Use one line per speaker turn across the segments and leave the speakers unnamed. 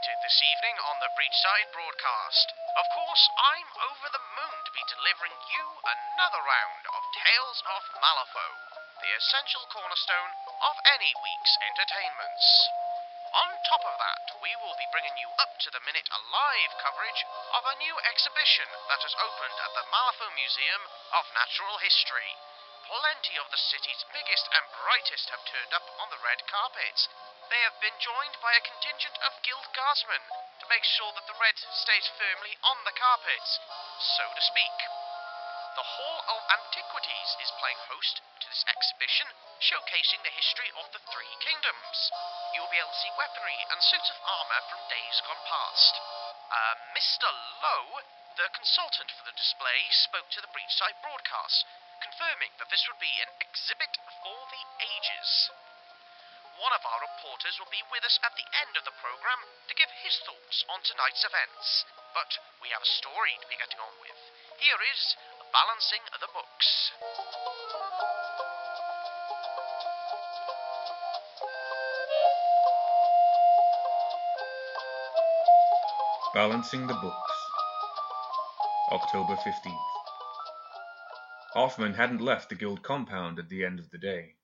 this evening on the Breachside broadcast. Of course, I'm over the moon to be delivering you another round of Tales of Malifaux, the essential cornerstone of any week's entertainments. On top of that, we will be bringing you up to the minute live coverage of a new exhibition that has opened at the Malifaux Museum of Natural History. Plenty of the city's biggest and brightest have turned up on the red carpet. They have been joined by a contingent of guild guardsmen to make sure that the red stays firmly on the carpet, so to speak. The Hall of Antiquities is playing host to this exhibition, showcasing the history of the Three Kingdoms. You will be able to see weaponry and suits of armour from days gone past. Uh, Mr. Lowe, the consultant for the display, spoke to the Breachside broadcast, confirming that this would be an exhibit for the ages. One of our reporters will be with us at the end of the program to give his thoughts on tonight's events. But we have a story to be getting on with. Here is Balancing the Books.
Balancing the Books. October 15th. Hoffman hadn't left the guild compound at the end of the day,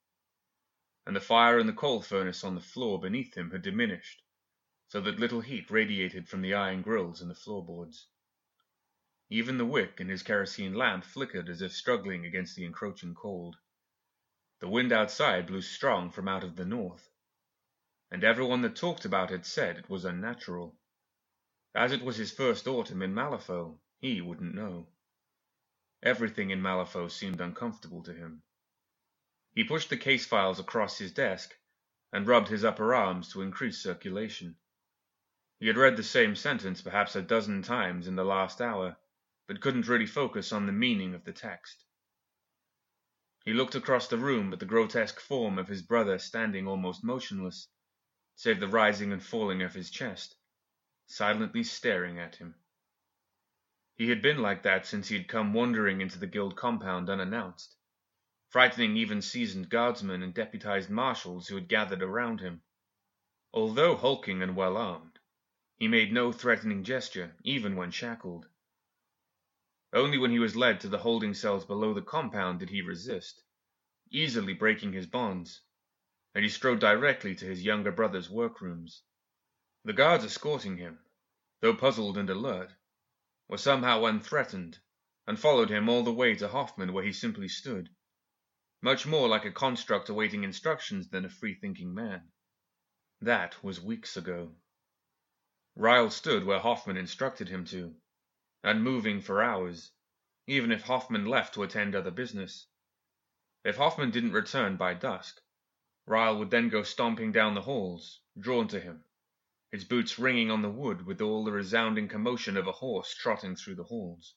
and the fire in the coal furnace on the floor beneath him had diminished, so that little heat radiated from the iron grills in the floorboards. Even the wick in his kerosene lamp flickered as if struggling against the encroaching cold. The wind outside blew strong from out of the north, and everyone that talked about it said it was unnatural. As it was his first autumn in Malifaux, he wouldn't know. Everything in Malifaux seemed uncomfortable to him. He pushed the case files across his desk and rubbed his upper arms to increase circulation. He had read the same sentence perhaps a dozen times in the last hour, but couldn't really focus on the meaning of the text. He looked across the room at the grotesque form of his brother standing almost motionless, save the rising and falling of his chest, silently staring at him. He had been like that since he had come wandering into the guild compound unannounced, frightening even seasoned guardsmen and deputized marshals who had gathered around him. Although hulking and well armed, he made no threatening gesture, even when shackled. Only when he was led to the holding cells below the compound did he resist, easily breaking his bonds, and he strode directly to his younger brother's workrooms. The guards escorting him, though puzzled and alert, were somehow unthreatened, and followed him all the way to Hoffman where he simply stood, much more like a construct awaiting instructions than a free-thinking man. That was weeks ago. Ryle stood where Hoffman instructed him to, and unmoving for hours, even if Hoffman left to attend other business. If Hoffman didn't return by dusk, Ryle would then go stomping down the halls, drawn to him, his boots ringing on the wood with all the resounding commotion of a horse trotting through the halls.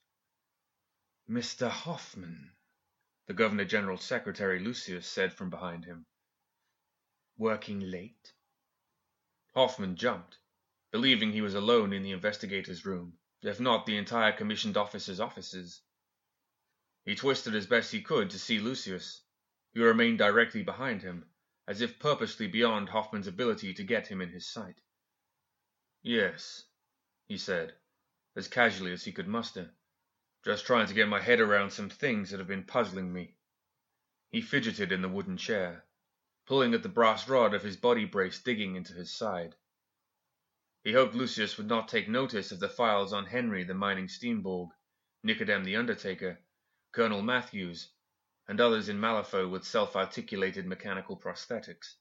Mr. Hoffman, the Governor General's secretary Lucius said from behind him. Working late? Hoffman jumped, believing he was alone in the investigator's room, if not the entire commissioned officer's offices. He twisted as best he could to see Lucius, who remained directly behind him, as if purposely beyond Hoffman's ability to get him in his sight. Yes, he said, as casually as he could muster. Just trying to get my head around some things that have been puzzling me. He fidgeted in the wooden chair, pulling at the brass rod of his body brace digging into his side. He hoped Lucius would not take notice of the files on Henry the mining steamborg, Nicodem the undertaker, Colonel Matthews, and others in Malifaux with self-articulated mechanical prosthetics.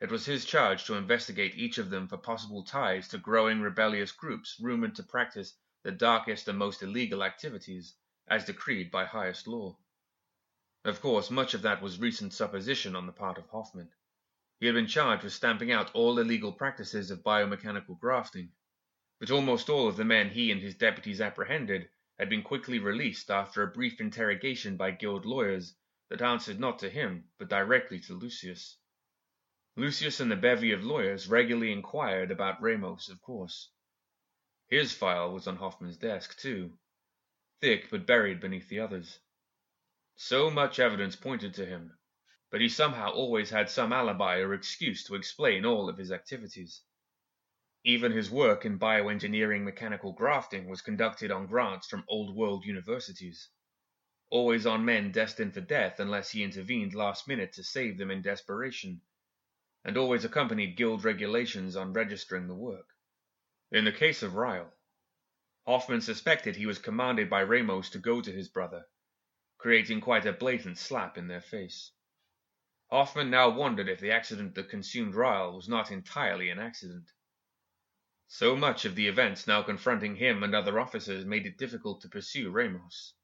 It was his charge to investigate each of them for possible ties to growing rebellious groups rumored to practice the darkest and most illegal activities, as decreed by highest law. Of course, much of that was recent supposition on the part of Hoffman. He had been charged with stamping out all illegal practices of biomechanical grafting, but almost all of the men he and his deputies apprehended had been quickly released after a brief interrogation by guild lawyers that answered not to him, but directly to Lucius. Lucius and the bevy of lawyers regularly inquired about Ramos, of course. His file was on Hoffman's desk, too, thick but buried beneath the others. So much evidence pointed to him, but he somehow always had some alibi or excuse to explain all of his activities. Even his work in bioengineering mechanical grafting was conducted on grants from old world universities, always on men destined for death unless he intervened last minute to save them in desperation, and always accompanied guild regulations on registering the work. In the case of Ryle, Hoffman suspected he was commanded by Ramos to go to his brother, creating quite a blatant slap in their face. Hoffman now wondered if the accident that consumed Ryle was not entirely an accident. So much of the events now confronting him and other officers made it difficult to pursue Ramos.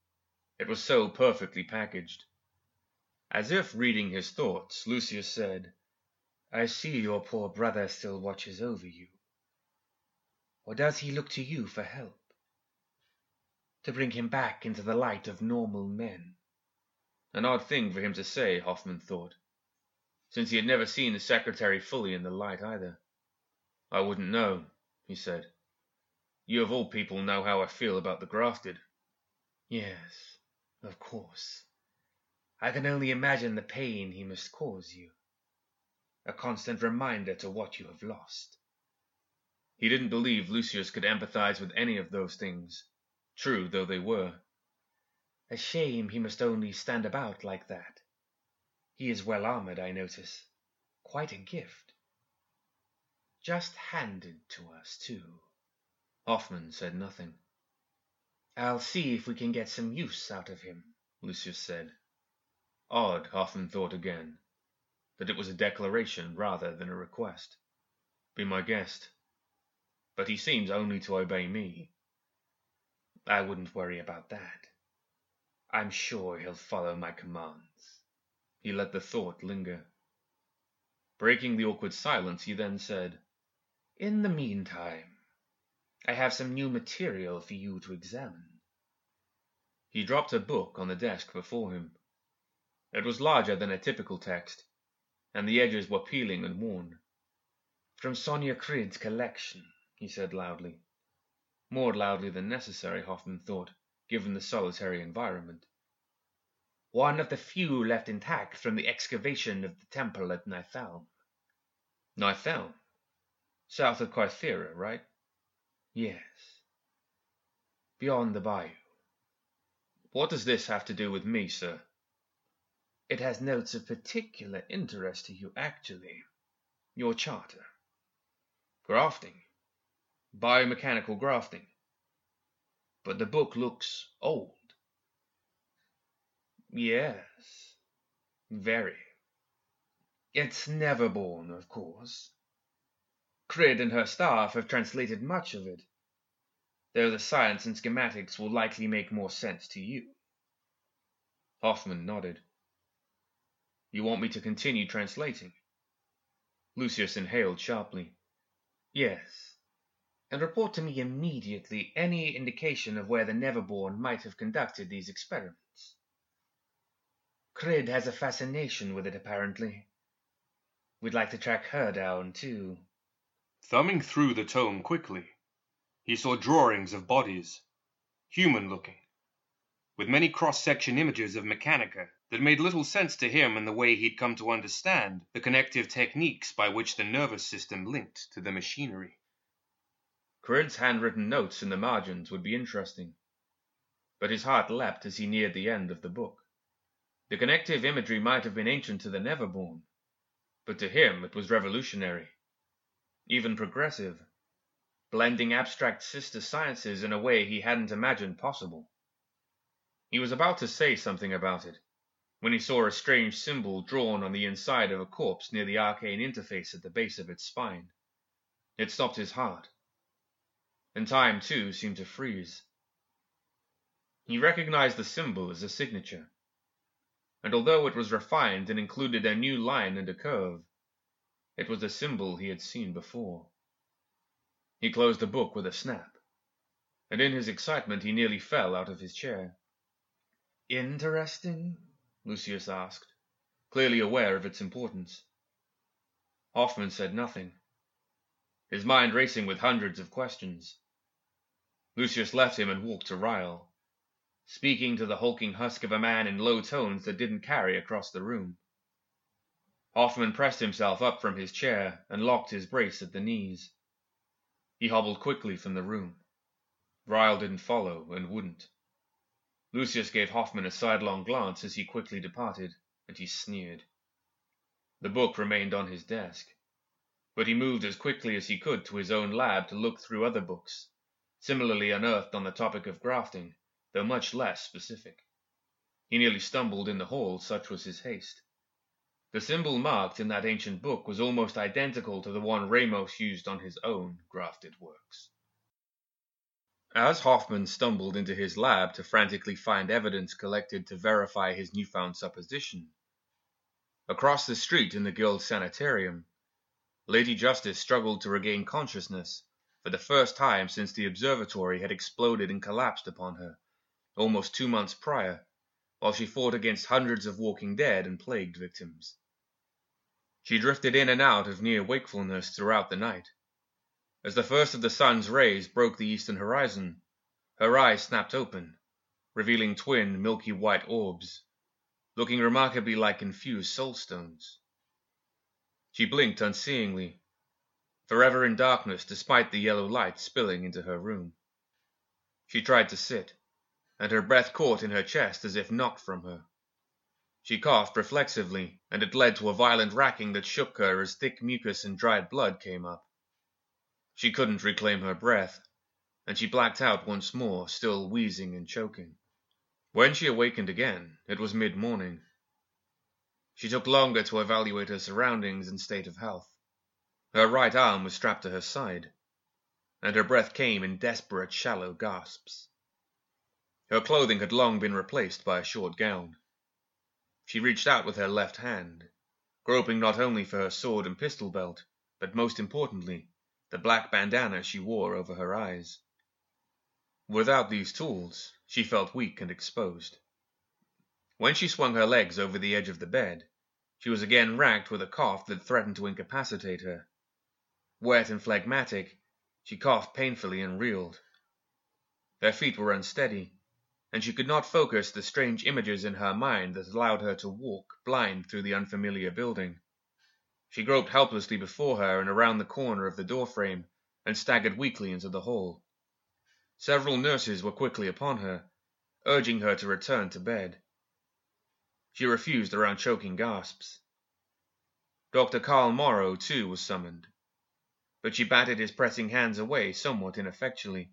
It was so perfectly packaged. As if reading his thoughts, Lucius said, I see your poor brother still watches over you. Or does he look to you for help? To bring him back into the light of normal men? An odd thing for him to say, Hoffman thought since he had never seen the secretary fully in the light either. I wouldn't know, he said. You of all people know how I feel about the grafted. Yes, of course. I can only imagine the pain he must cause you. A constant reminder to what you have lost. He didn't believe Lucius could empathize with any of those things, true though they were. A shame he must only stand about like that. He is well armored, I notice. Quite a gift. Just handed to us, too. Hoffman said nothing. I'll see if we can get some use out of him, Lucius said. Odd, Hoffman thought again, that it was a declaration rather than a request. Be my guest. But he seems only to obey me. I wouldn't worry about that. I'm sure he'll follow my commands. He let the thought linger. Breaking the awkward silence, he then said, In the meantime, I have some new material for you to examine. He dropped a book on the desk before him. It was larger than a typical text, and the edges were peeling and worn. From Sonnia Criid's collection, he said loudly. More loudly than necessary, Hoffman thought, given the solitary environment one of the few left intact from the excavation of the temple at Nithelm. Nithelm? South of Carthera, right? Yes. Beyond the bayou. What does this have to do with me, sir? It has notes of particular interest to you, actually. Your charter. Grafting. Biomechanical grafting. But the book looks old. Yes, very. It's Neverborn, of course. Criid and her staff have translated much of it, though the science and schematics will likely make more sense to you. Hoffman nodded. You want me to continue translating? Lucius inhaled sharply. Yes, and report to me immediately any indication of where the Neverborn might have conducted these experiments. Criid has a fascination with it, apparently. We'd like to track her down, too.
Thumbing through the tome quickly, he saw drawings of bodies, human looking, with many cross section images of Mechanica that made little sense to him in the way he'd come to understand the connective techniques by which the nervous system linked to the machinery.
Criid's handwritten notes in the margins would be interesting, but his heart leapt as he neared the end of the book. The connective imagery might have been ancient to the Neverborn, but to him it was revolutionary, even progressive, blending abstract sister sciences in a way he hadn't imagined possible. He was about to say something about it when he saw a strange symbol drawn on the inside of a corpse near the arcane interface at the base of its spine. It stopped his heart, and time, too, seemed to freeze. He recognized the symbol as a signature and although it was refined and included a new line and a curve, it was a symbol he had seen before. He closed the book with a snap. and in his excitement he nearly fell out of his chair. Interesting? Lucius asked, clearly aware of its importance. Hoffman said nothing, his mind racing with hundreds of questions. Lucius left him and walked to Ryle, speaking to the hulking husk of a man in low tones that didn't carry across the room. Hoffman pressed himself up from his chair and locked his brace at the knees. He hobbled quickly from the room. Ryle didn't follow and wouldn't. Lucius gave Hoffman a sidelong glance as he quickly departed, and he sneered. The book remained on his desk, but he moved as quickly as he could to his own lab to look through other books, similarly unearthed on the topic of grafting, though much less specific. He nearly stumbled in the hall, such was his haste. The symbol marked in that ancient book was almost identical to the one Ramos used on his own grafted works. As Hoffman stumbled into his lab to frantically find evidence collected to verify his newfound supposition, across the street in the Guild Sanitarium, Lady Justice struggled to regain consciousness for the first time since the observatory had exploded and collapsed upon her, almost two months prior, while she fought against hundreds of walking dead and plagued victims. She drifted in and out of near wakefulness throughout the night as the first of the sun's rays broke the eastern horizon, her eyes snapped open, revealing twin milky white orbs, looking remarkably like infused soul stones. She blinked unseeingly, forever in darkness despite the yellow light spilling into her room. She tried to sit, and her breath caught in her chest as if knocked from her. She coughed reflexively, and it led to a violent racking that shook her as thick mucus and dried blood came up. She couldn't reclaim her breath, and she blacked out once more, still wheezing and choking. When she awakened again, it was mid morning. She took longer to evaluate her surroundings and state of health. Her right arm was strapped to her side, and her breath came in desperate, shallow gasps. Her clothing had long been replaced by a short gown. She reached out with her left hand, groping not only for her sword and pistol belt, but most importantly, the black bandana she wore over her eyes. Without these tools, she felt weak and exposed. When she swung her legs over the edge of the bed, she was again racked with a cough that threatened to incapacitate her. Wet and phlegmatic, she coughed painfully and reeled. Her feet were unsteady, and she could not focus the strange images in her mind that allowed her to walk blind through the unfamiliar building. She groped helplessly before her and around the corner of the door frame, and staggered weakly into the hall. Several nurses were quickly upon her, urging her to return to bed. She refused around choking gasps. Dr. Carl Morrow, too, was summoned, but she batted his pressing hands away somewhat ineffectually.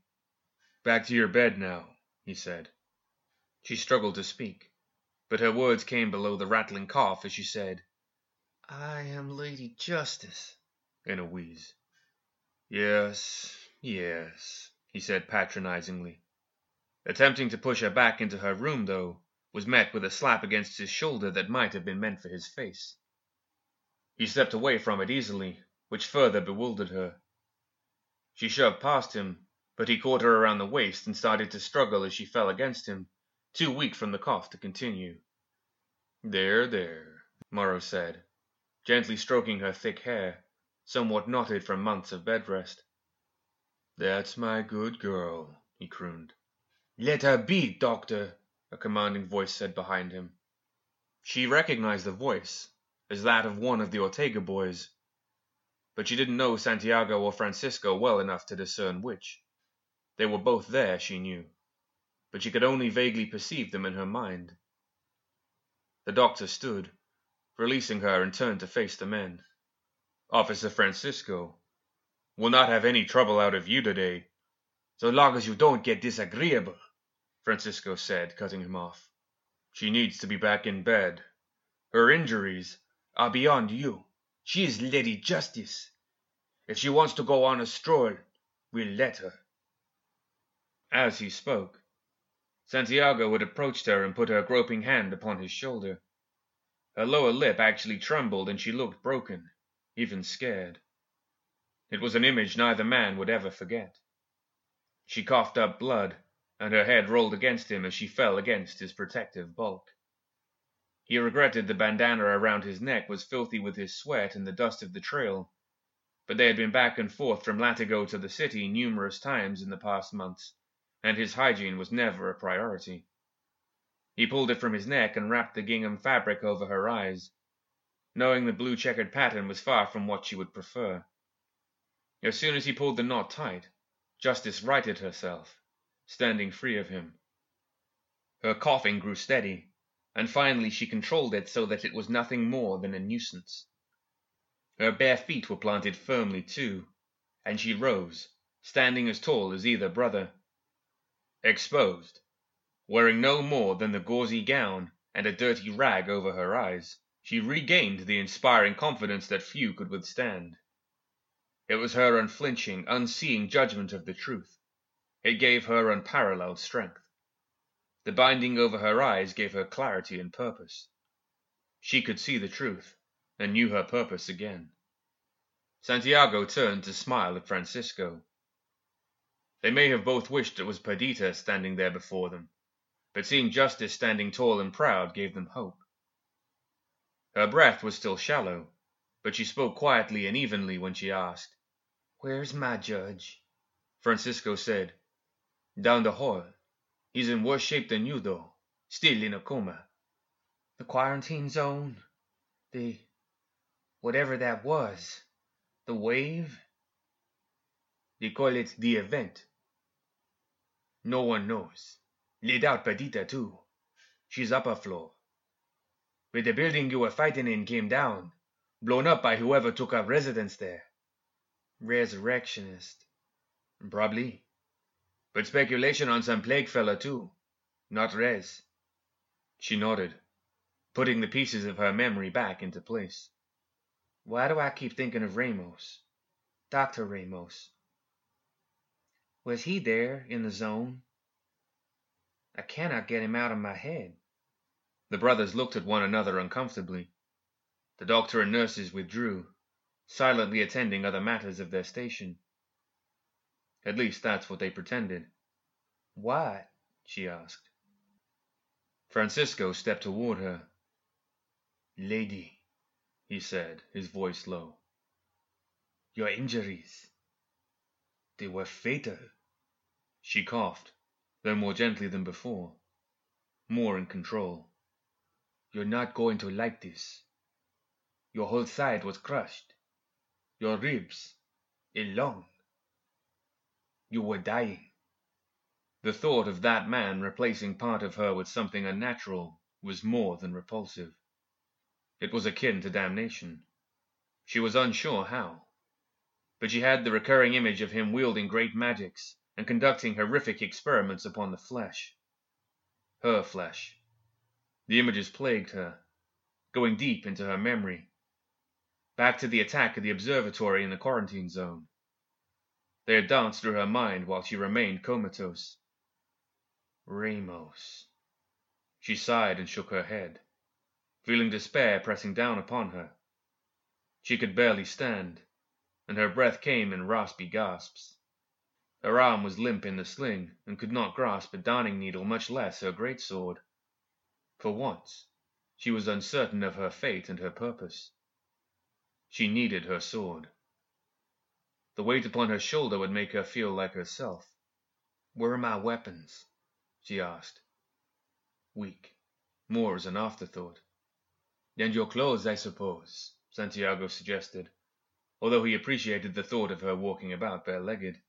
Back to your bed now, he said. She struggled to speak, but her words came below the rattling cough as she said, I am Lady Justice, in a wheeze. Yes, yes, he said patronizingly. Attempting to push her back into her room, though, was met with a slap against his shoulder that might have been meant for his face. He stepped away from it easily, which further bewildered her. She shoved past him, but he caught her around the waist and started to struggle as she fell against him, too weak from the cough to continue. There, there, Morrow said, gently stroking her thick hair, somewhat knotted from months of bed rest. That's my good girl, he crooned. Let her be, doctor, a commanding voice said behind him. She recognized the voice as that of one of the Ortega boys, but she didn't know Santiago or Francisco well enough to discern which. They were both there, she knew, but she could only vaguely perceive them in her mind. The doctor stood, releasing her and turned to face the men. Officer Francisco, we'll not have any trouble out of you today, so long as you don't get disagreeable, Francisco said, cutting him off. She needs to be back in bed. Her injuries are beyond you. She is Lady Justice. If she wants to go on a stroll, we'll let her. As he spoke, Santiago had approached her and put her groping hand upon his shoulder. Her lower lip actually trembled and she looked broken, even scared. It was an image neither man would ever forget. She coughed up blood, and her head rolled against him as she fell against his protective bulk. He regretted the bandana around his neck was filthy with his sweat and the dust of the trail, but they had been back and forth from Latigo to the city numerous times in the past months, and his hygiene was never a priority. He pulled it from his neck and wrapped the gingham fabric over her eyes, knowing the blue checkered pattern was far from what she would prefer. As soon as he pulled the knot tight, Justice righted herself, standing free of him. Her coughing grew steady, and finally she controlled it so that it was nothing more than a nuisance. Her bare feet were planted firmly too, and she rose, standing as tall as either brother. Exposed, wearing no more than the gauzy gown and a dirty rag over her eyes, she regained the inspiring confidence that few could withstand. It was her unflinching, unseeing judgment of the truth. It gave her unparalleled strength. The binding over her eyes gave her clarity and purpose. She could see the truth, and knew her purpose again. Santiago turned to smile at Francisco. They may have both wished it was Perdita standing there before them, but seeing Justice standing tall and proud gave them hope. Her breath was still shallow, but she spoke quietly and evenly when she asked, Where's my judge? Francisco said, Down the hall. He's in worse shape than you, though. Still in a coma. The quarantine zone? The. whatever that was. The wave? They call it the event. No one knows. Laid out Perdita, too. She's upper floor. But the building you were fighting in came down, blown up by whoever took up residence there. Resurrectionist. Probably. But speculation on some plague fella, too. Not res. She nodded, putting the pieces of her memory back into place. Why do I keep thinking of Ramos? Dr. Ramos. Was he there in the zone? I cannot get him out of my head. The brothers looked at one another uncomfortably. The doctor and nurses withdrew, silently attending other matters of their station. At least that's what they pretended. Why? she asked. Francisco stepped toward her. Lady, he said, his voice low. Your injuries. They were fatal. She coughed, though more gently than before, more in control. You're not going to like this. Your whole side was crushed. Your ribs, a lung. You were dying. The thought of that man replacing part of her with something unnatural was more than repulsive. It was akin to damnation. She was unsure how. But she had the recurring image of him wielding great magics and conducting horrific experiments upon the flesh. Her flesh. The images plagued her, going deep into her memory. Back to the attack at the observatory in the quarantine zone. They had danced through her mind while she remained comatose. Ramos. She sighed and shook her head, feeling despair pressing down upon her. She could barely stand, and her breath came in raspy gasps. Her arm was limp in the sling and could not grasp a darning needle, much less her great sword. For once, she was uncertain of her fate and her purpose. She needed her sword. The weight upon her shoulder would make her feel like herself. Where are my weapons? she asked. Weak, more as an afterthought. And your clothes, I suppose, Santiago suggested, although he appreciated the thought of her walking about bare-legged.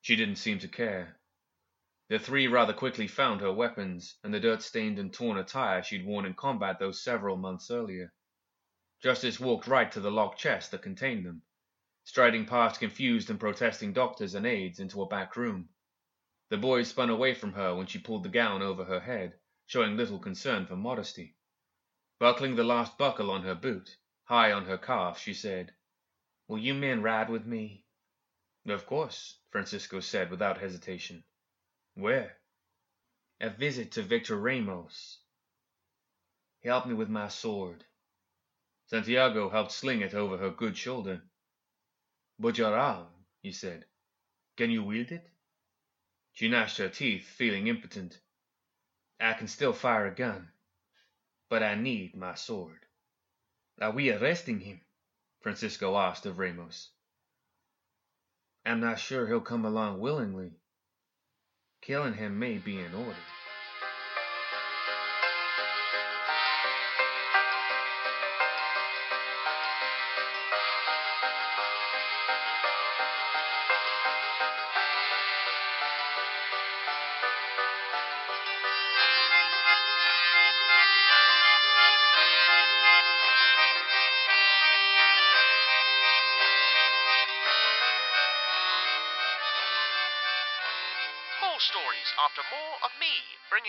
She didn't seem to care. The three rather quickly found her weapons and the dirt-stained and torn attire she'd worn in combat those several months earlier. Justice walked right to the locked chest that contained them, striding past confused and protesting doctors and aides into a back room. The boys spun away from her when she pulled the gown over her head, showing little concern for modesty. Buckling the last buckle on her boot, high on her calf, she said, Will you men ride with me? Of course, Francisco said without hesitation. Where? A visit to Victor Ramos. Help me with my sword. Santiago helped sling it over her good shoulder. But your arm, he said. Can you wield it? She gnashed her teeth, feeling impotent. I can still fire a gun, but I need my sword. Are we arresting him? Francisco asked of Ramos. I'm not sure he'll come along willingly. Killing him may be in order.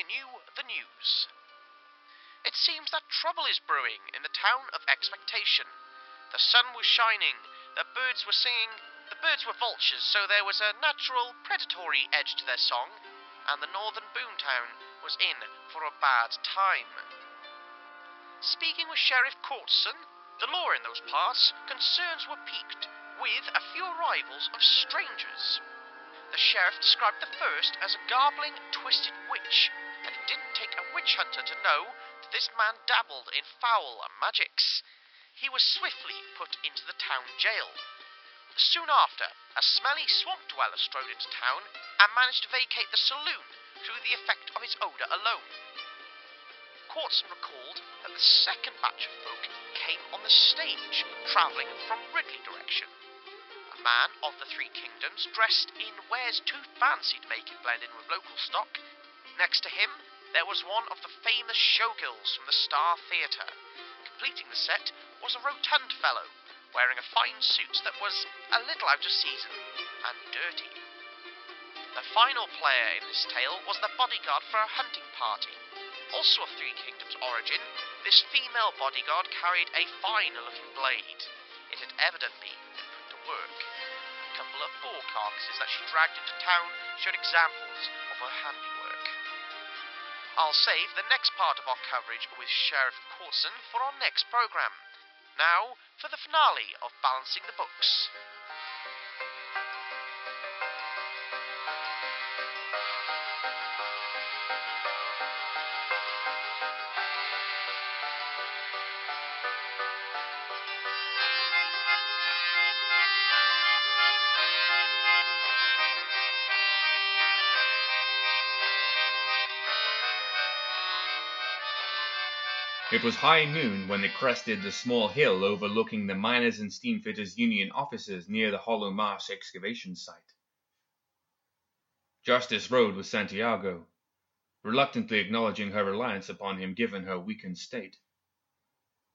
You the news. It seems that trouble is brewing in the town of expectation. The sun was shining, the birds were singing, the birds were vultures, so there was a natural predatory edge to their song, and the northern boomtown was in for a bad time. Speaking with Sheriff Courtson, the law in those parts, concerns were piqued with a few arrivals of strangers. The sheriff described the first as a garbling, twisted witch, and it didn't take a witch hunter to know that this man dabbled in foul magics. He was swiftly put into the town jail. Soon after, a smelly swamp dweller strode into town and managed to vacate the saloon through the effect of its odour alone. Courtson recalled that the second batch of folk came on the stage, travelling from Ridley direction. A man of the Three Kingdoms, dressed in wares too fancy to make it blend in with local stock. Next to him, there was one of the famous showgirls from the Star Theatre. Completing the set was a rotund fellow, wearing a fine suit that was a little out of season and dirty. The final player in this tale was the bodyguard for a hunting party. Also of Three Kingdoms origin, this female bodyguard carried a fine looking blade. It had evidently been put to work. A couple of boar carcasses that she dragged into town showed examples of her handiwork. I'll save the next part of our coverage with Sheriff Corson for our next programme. Now for the finale of Balancing the Books.
It was high noon when they crested the small hill overlooking the Miners and Steamfitters Union offices near the Hollow Marsh excavation site. Justice rode with Santiago, reluctantly acknowledging her reliance upon him given her weakened state.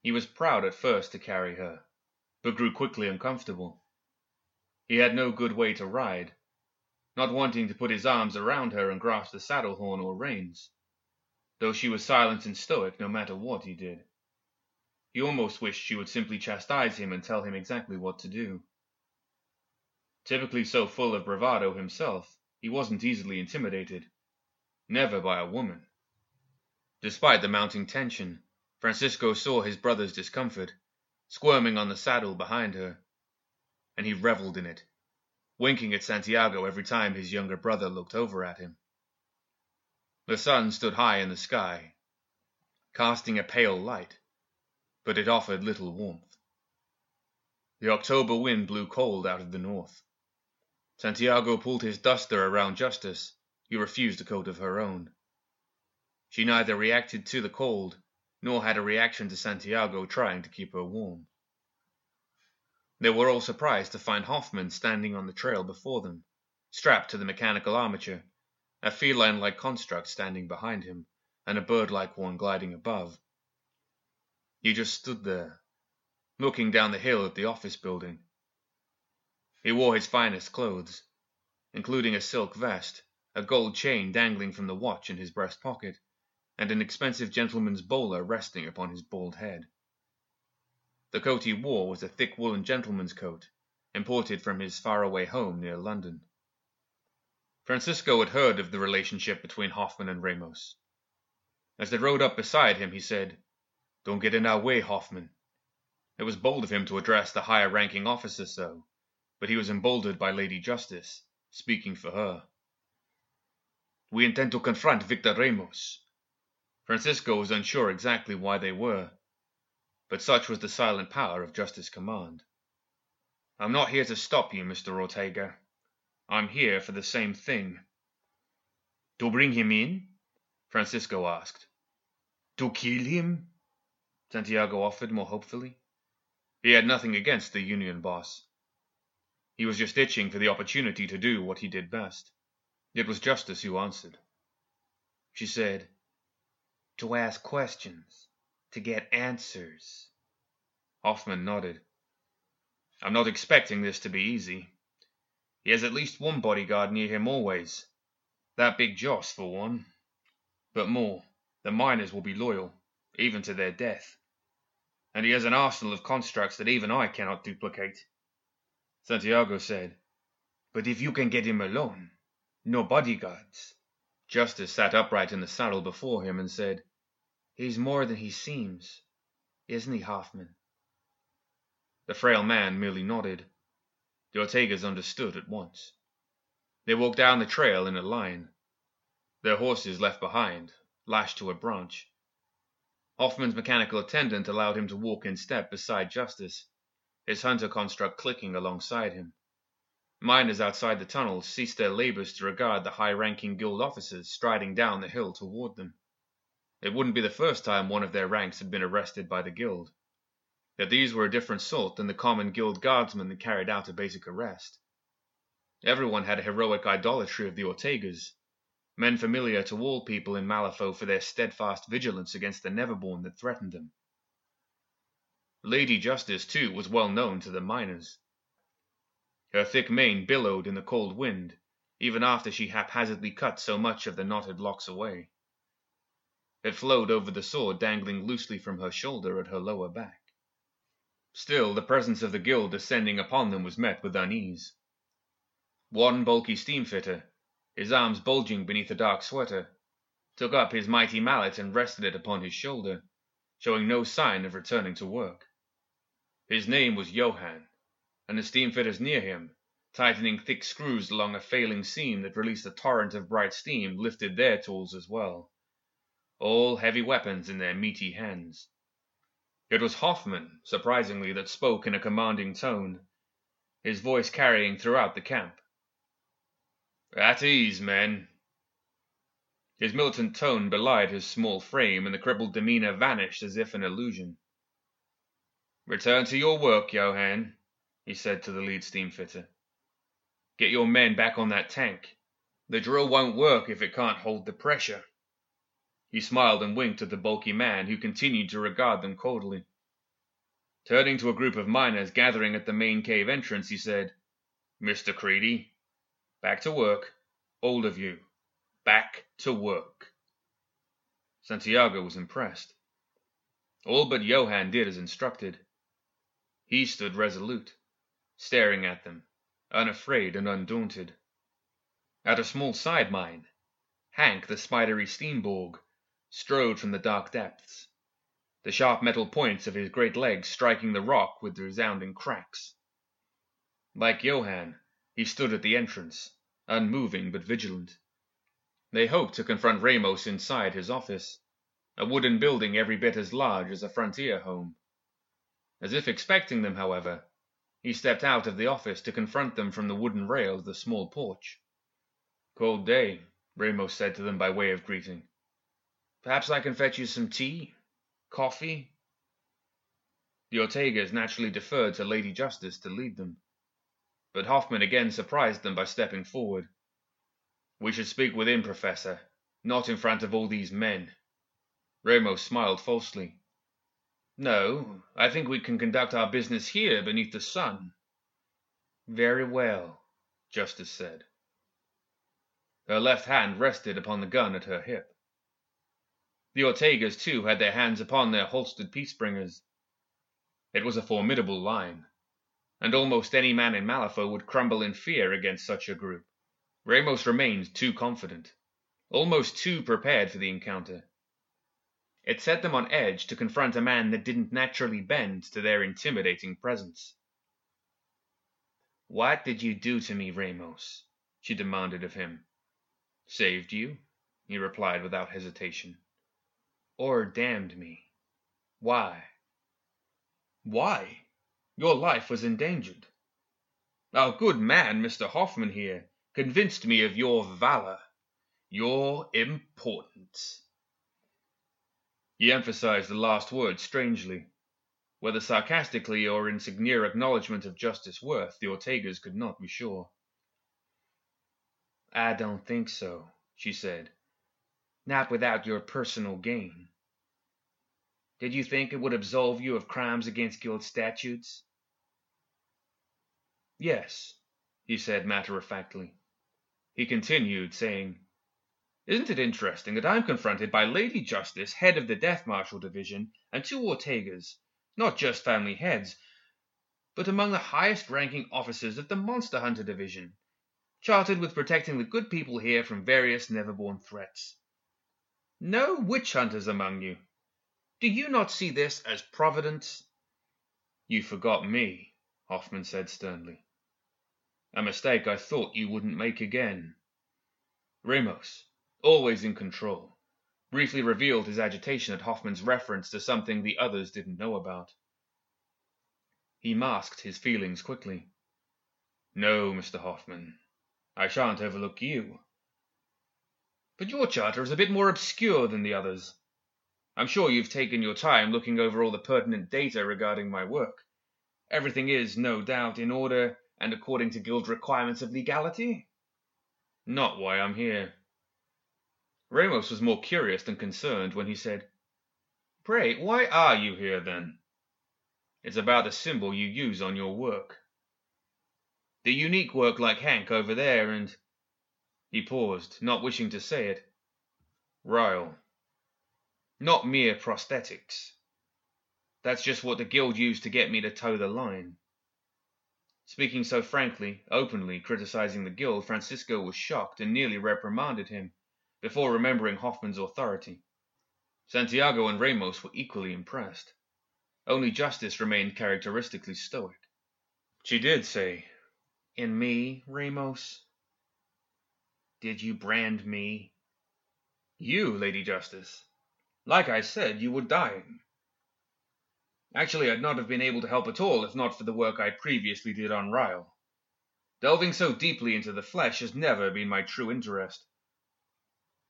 He was proud at first to carry her, but grew quickly uncomfortable. He had no good way to ride, not wanting to put his arms around her and grasp the saddle horn or reins though she was silent and stoic no matter what he did. He almost wished she would simply chastise him and tell him exactly what to do. Typically so full of bravado himself, he wasn't easily intimidated. Never by a woman. Despite the mounting tension, Francisco saw his brother's discomfort, squirming on the saddle behind her, and he reveled in it, winking at Santiago every time his younger brother looked over at him. The sun stood high in the sky, casting a pale light, but it offered little warmth. The October wind blew cold out of the north. Santiago pulled his duster around Justice, who refused a coat of her own. She neither reacted to the cold, nor had a reaction to Santiago trying to keep her warm. They were all surprised to find Hoffman standing on the trail before them, strapped to the mechanical armature a feline like construct standing behind him, and a bird like one gliding above. He just stood there, looking down the hill at the office building. He wore his finest clothes, including a silk vest, a gold chain dangling from the watch in his breast pocket, and an expensive gentleman's bowler resting upon his bald head. The coat he wore was a thick woolen gentleman's coat, imported from his faraway home near London. Francisco had heard of the relationship between Hoffman and Ramos. As they rode up beside him, he said, Don't get in our way, Hoffman. It was bold of him to address the higher ranking officer so, but he was emboldened by Lady Justice, speaking for her. We intend to confront Victor Ramos. Francisco was unsure exactly why they were, but such was the silent power of Justice Command. I'm not here to stop you, Mr. Ortega. I'm here for the same thing. To bring him in? Francisco asked. To kill him? Santiago offered more hopefully. He had nothing against the union boss. He was just itching for the opportunity to do what he did best. It was Justice who answered. She said, To ask questions, to get answers. Hoffman nodded. I'm not expecting this to be easy. He has at least one bodyguard near him always. That big Joss, for one. But more, the miners will be loyal, even to their death. And he has an arsenal of constructs that even I cannot duplicate. Santiago said, But if you can get him alone, no bodyguards. Justice sat upright in the saddle before him and said, He's more than he seems, isn't he, Hoffman? The frail man merely nodded. The Ortegas understood at once. They walked down the trail in a line, their horses left behind, lashed to a branch. Hoffman's mechanical attendant allowed him to walk in step beside Justice, his hunter construct clicking alongside him. Miners outside the tunnels ceased their labors to regard the high ranking guild officers striding down the hill toward them. It wouldn't be the first time one of their ranks had been arrested by the guild. Yet these were a different sort than the common guild guardsmen that carried out a basic arrest. Everyone had a heroic idolatry of the Ortegas, men familiar to all people in Malifaux for their steadfast vigilance against the Neverborn that threatened them. Lady Justice, too, was well known to the miners. Her thick mane billowed in the cold wind, even after she haphazardly cut so much of the knotted locks away. It flowed over the sword dangling loosely from her shoulder at her lower back. Still, the presence of the guild descending upon them was met with unease. One bulky steamfitter, his arms bulging beneath a dark sweater, took up his mighty mallet and rested it upon his shoulder, showing no sign of returning to work. His name was Johann, and the steamfitters near him, tightening thick screws along a failing seam that released a torrent of bright steam, lifted their tools as well, all heavy weapons in their meaty hands. It was Hoffman, surprisingly, that spoke in a commanding tone, his voice carrying throughout the camp. At ease, men. His militant tone belied his small frame, and the crippled demeanor vanished as if an illusion. Return to your work, Johann, he said to the lead steam fitter. Get your men back on that tank. The drill won't work if it can't hold the pressure. He smiled and winked at the bulky man, who continued to regard them coldly. Turning to a group of miners gathering at the main cave entrance, he said, Mr. Creedy, back to work, all of you, back to work. Santiago was impressed. All but Johann did as instructed. He stood resolute, staring at them, unafraid and undaunted. At a small side mine, Hank, the spidery Steamborg, strode from the dark depths, the sharp metal points of his great legs striking the rock with resounding cracks. Like Johann, he stood at the entrance, unmoving but vigilant. They hoped to confront Ramos inside his office, a wooden building every bit as large as a frontier home. As if expecting them, however, he stepped out of the office to confront them from the wooden rail of the small porch. Cold day, Ramos said to them by way of greeting. Perhaps I can fetch you some tea? Coffee? The Ortegas naturally deferred to Lady Justice to lead them. But Hoffman again surprised them by stepping forward. We should speak within, Professor, not in front of all these men. Ramos smiled falsely. No, I think we can conduct our business here beneath the sun. Very well, Justice said. Her left hand rested upon the gun at her hip. The Ortegas, too, had their hands upon their holstered peace bringers. It was a formidable line, and almost any man in Malifaux would crumble in fear against such a group. Ramos remained too confident, almost too prepared for the encounter. It set them on edge to confront a man that didn't naturally bend to their intimidating presence. What did you do to me, Ramos? she demanded of him. Saved you, he replied without hesitation. Or damned me. Why? Why? Your life was endangered. Our good man, Mr. Hoffman here, convinced me of your valor, your importance. He emphasized the last word strangely. Whether sarcastically or in sincere acknowledgment of Justice Worth, the Ortegas could not be sure. I don't think so, she said. Not without your personal gain. Did you think it would absolve you of crimes against guild statutes? Yes, he said matter of factly. He continued, saying, Isn't it interesting that I'm confronted by Lady Justice, head of the Death Marshal Division, and two Ortegas, not just family heads, but among the highest ranking officers of the Monster Hunter Division, chartered with protecting the good people here from various Neverborn threats. No witch hunters among you. Do you not see this as providence? You forgot me, Hoffman said sternly. A mistake I thought you wouldn't make again. Ramos, always in control, briefly revealed his agitation at Hoffman's reference to something the others didn't know about. He masked his feelings quickly. No, Mr. Hoffman, I shan't overlook you. But your charter is a bit more obscure than the others. I'm sure you've taken your time looking over all the pertinent data regarding my work. Everything is, no doubt, in order and according to guild requirements of legality? Not why I'm here. Ramos was more curious than concerned when he said, Pray, why are you here then? It's about the symbol you use on your work. The unique work like Hank over there and. He paused, not wishing to say it. Ryle. Not mere prosthetics. That's just what the guild used to get me to toe the line. Speaking so frankly, openly criticizing the guild, Francisco was shocked and nearly reprimanded him before remembering Hoffman's authority. Santiago and Ramos were equally impressed. Only Justice remained characteristically stoic. She did say, In me, Ramos? Did you brand me? You, Lady Justice. Like I said, you were dying. Actually, I'd not have been able to help at all if not for the work I previously did on Ryle. Delving so deeply into the flesh has never been my true interest.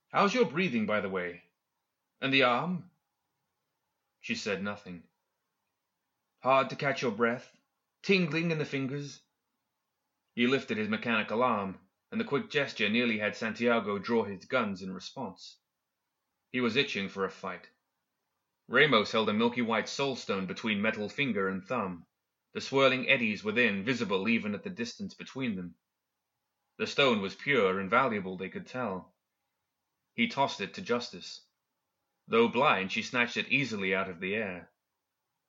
How's your breathing, by the way? And the arm? She said nothing. Hard to catch your breath? Tingling in the fingers? He lifted his mechanical arm, and the quick gesture nearly had Santiago draw his guns in response. He was itching for a fight. Ramos held a milky white soulstone between metal finger and thumb, the swirling eddies within visible even at the distance between them. The stone was pure and valuable, they could tell. He tossed it to Justice. Though blind, she snatched it easily out of the air.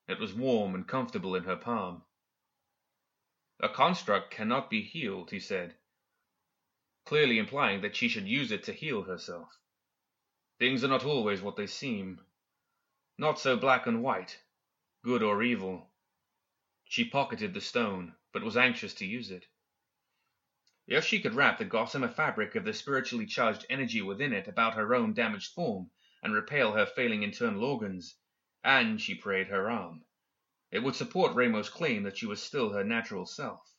It was warm and comfortable in her palm. A construct cannot be healed, he said, clearly implying that she should use it to heal herself. Things are not always what they seem. Not so black and white, good or evil. She pocketed the stone, but was anxious to use it. If she could wrap the gossamer fabric of the spiritually charged energy within it about her own damaged form and repel her failing internal organs, and, she prayed, her arm, it would support Ramos' claim that she was still her natural self,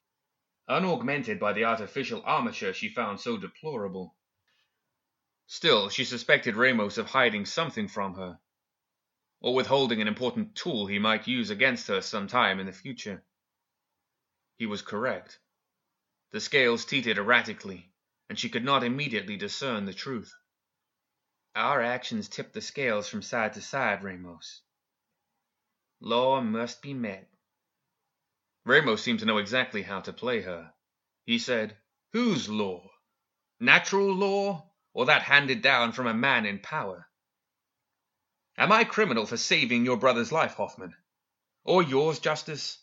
unaugmented by the artificial armature she found so deplorable. Still, she suspected Ramos of hiding something from her, or withholding an important tool he might use against her some time in the future. He was correct. The scales teetered erratically, and she could not immediately discern the truth. Our actions tip the scales from side to side, Ramos. Law must be met. Ramos seemed to know exactly how to play her. He said, Whose law? Natural law, or that handed down from a man in power? Am I criminal for saving your brother's life, Hoffman? Or yours, Justice?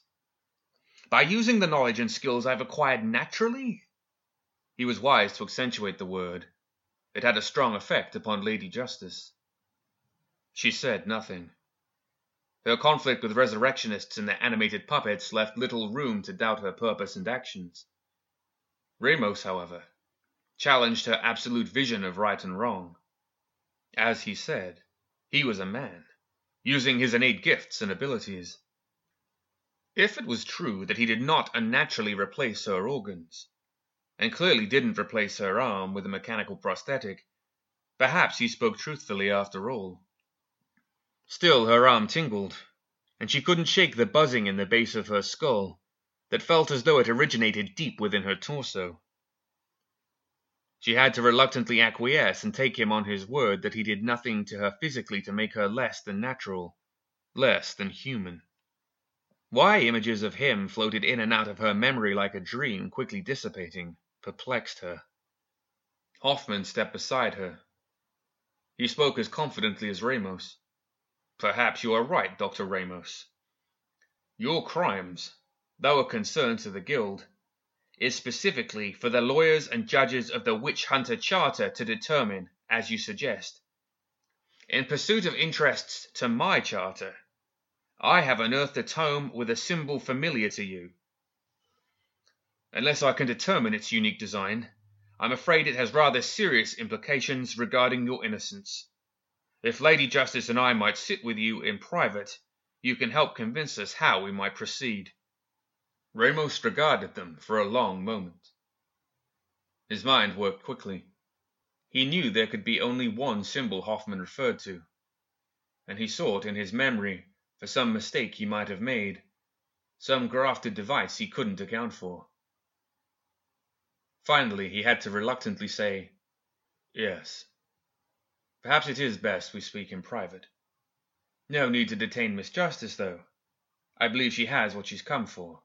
By using the knowledge and skills I've acquired naturally? He was wise to accentuate the word. It had a strong effect upon Lady Justice. She said nothing. Her conflict with resurrectionists and their animated puppets left little room to doubt her purpose and actions. Ramos, however, challenged her absolute vision of right and wrong. As he said, he was a man, using his innate gifts and abilities. If it was true that he did not unnaturally replace her organs, and clearly didn't replace her arm with a mechanical prosthetic, perhaps he spoke truthfully after all. Still, her arm tingled, and she couldn't shake the buzzing in the base of her skull that felt as though it originated deep within her torso. She had to reluctantly acquiesce and take him on his word that he did nothing to her physically to make her less than natural, less than human. Why images of him floated in and out of her memory like a dream, quickly dissipating, perplexed her. Hoffman stepped beside her. He spoke as confidently as Ramos. Perhaps you are right, Dr. Ramos. Your crimes, though a concern to the Guild, is specifically for the lawyers and judges of the Witch Hunter Charter to determine, as you suggest. In pursuit of interests to my charter, I have unearthed a tome with a symbol familiar to you. Unless I can determine its unique design, I'm afraid it has rather serious implications regarding your innocence. If Lady Justice and I might sit with you in private, you can help convince us how we might proceed. Ramos regarded them for a long moment. His mind worked quickly. He knew there could be only one symbol Hoffman referred to, and he sought in his memory for some mistake he might have made, some grafted device he couldn't account for. Finally, he had to reluctantly say, Yes. Perhaps it is best we speak in private. No need to detain Miss Justice, though. I believe she has what she's come for.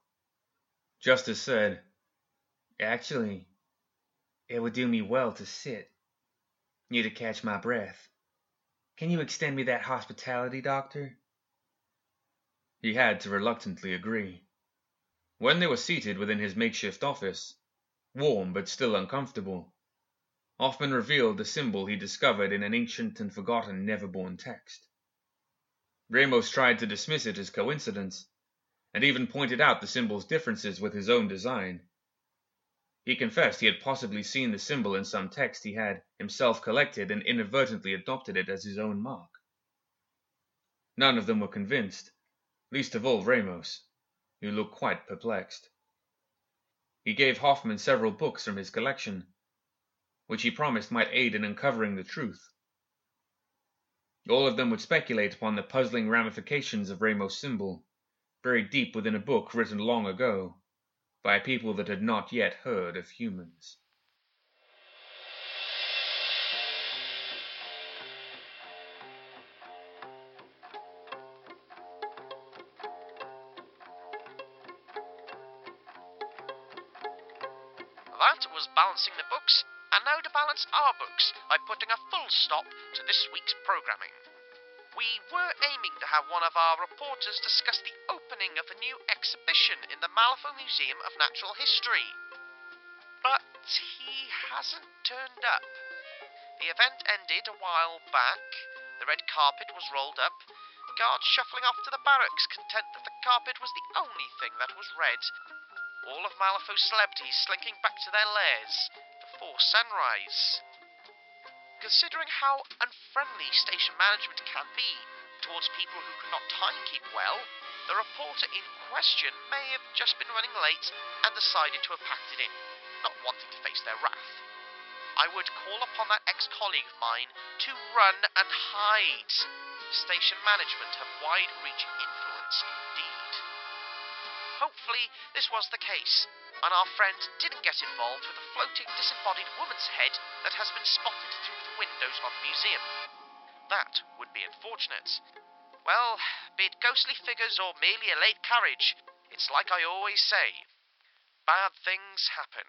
Justice said, Actually, it would do me well to sit. Need to catch my breath. Can you extend me that hospitality, Doctor? He had to reluctantly agree. When they were seated within his makeshift office, warm but still uncomfortable, Hoffman revealed the symbol he discovered in an ancient and forgotten Neverborn text. Ramos tried to dismiss it as coincidence, and even pointed out the symbol's differences with his own design. He confessed he had possibly seen the symbol in some text he had himself collected and inadvertently adopted it as his own mark. None of them were convinced, least of all Ramos, who looked quite perplexed. He gave Hoffman several books from his collection, which he promised might aid in uncovering the truth. All of them would speculate upon the puzzling ramifications of Ramos' symbol, buried deep within a book written long ago by people that had not yet heard of humans.
That was balancing the books, now to balance our books by putting a full stop to this week's programming. We were aiming to have one of our reporters discuss the opening of the new exhibition in the Malifaux Museum of Natural History. But he hasn't turned up. The event ended a while back, the red carpet was rolled up, guards shuffling off to the barracks, content that the carpet was the only thing that was red. All of Malifaux's celebrities slinking back to their lairs before sunrise. Considering how unfriendly station management can be towards people who cannot timekeep well, the reporter in question may have just been running late and decided to have packed it in, not wanting to face their wrath. I would call upon that ex colleague of mine to run and hide. Station management have wide reaching influence indeed. Hopefully, this was the case, and our friend didn't get involved with a floating disembodied woman's head that has been spotted through the windows of the museum. That would be unfortunate. Well, be it ghostly figures or merely a late carriage, it's like I always say bad things happen.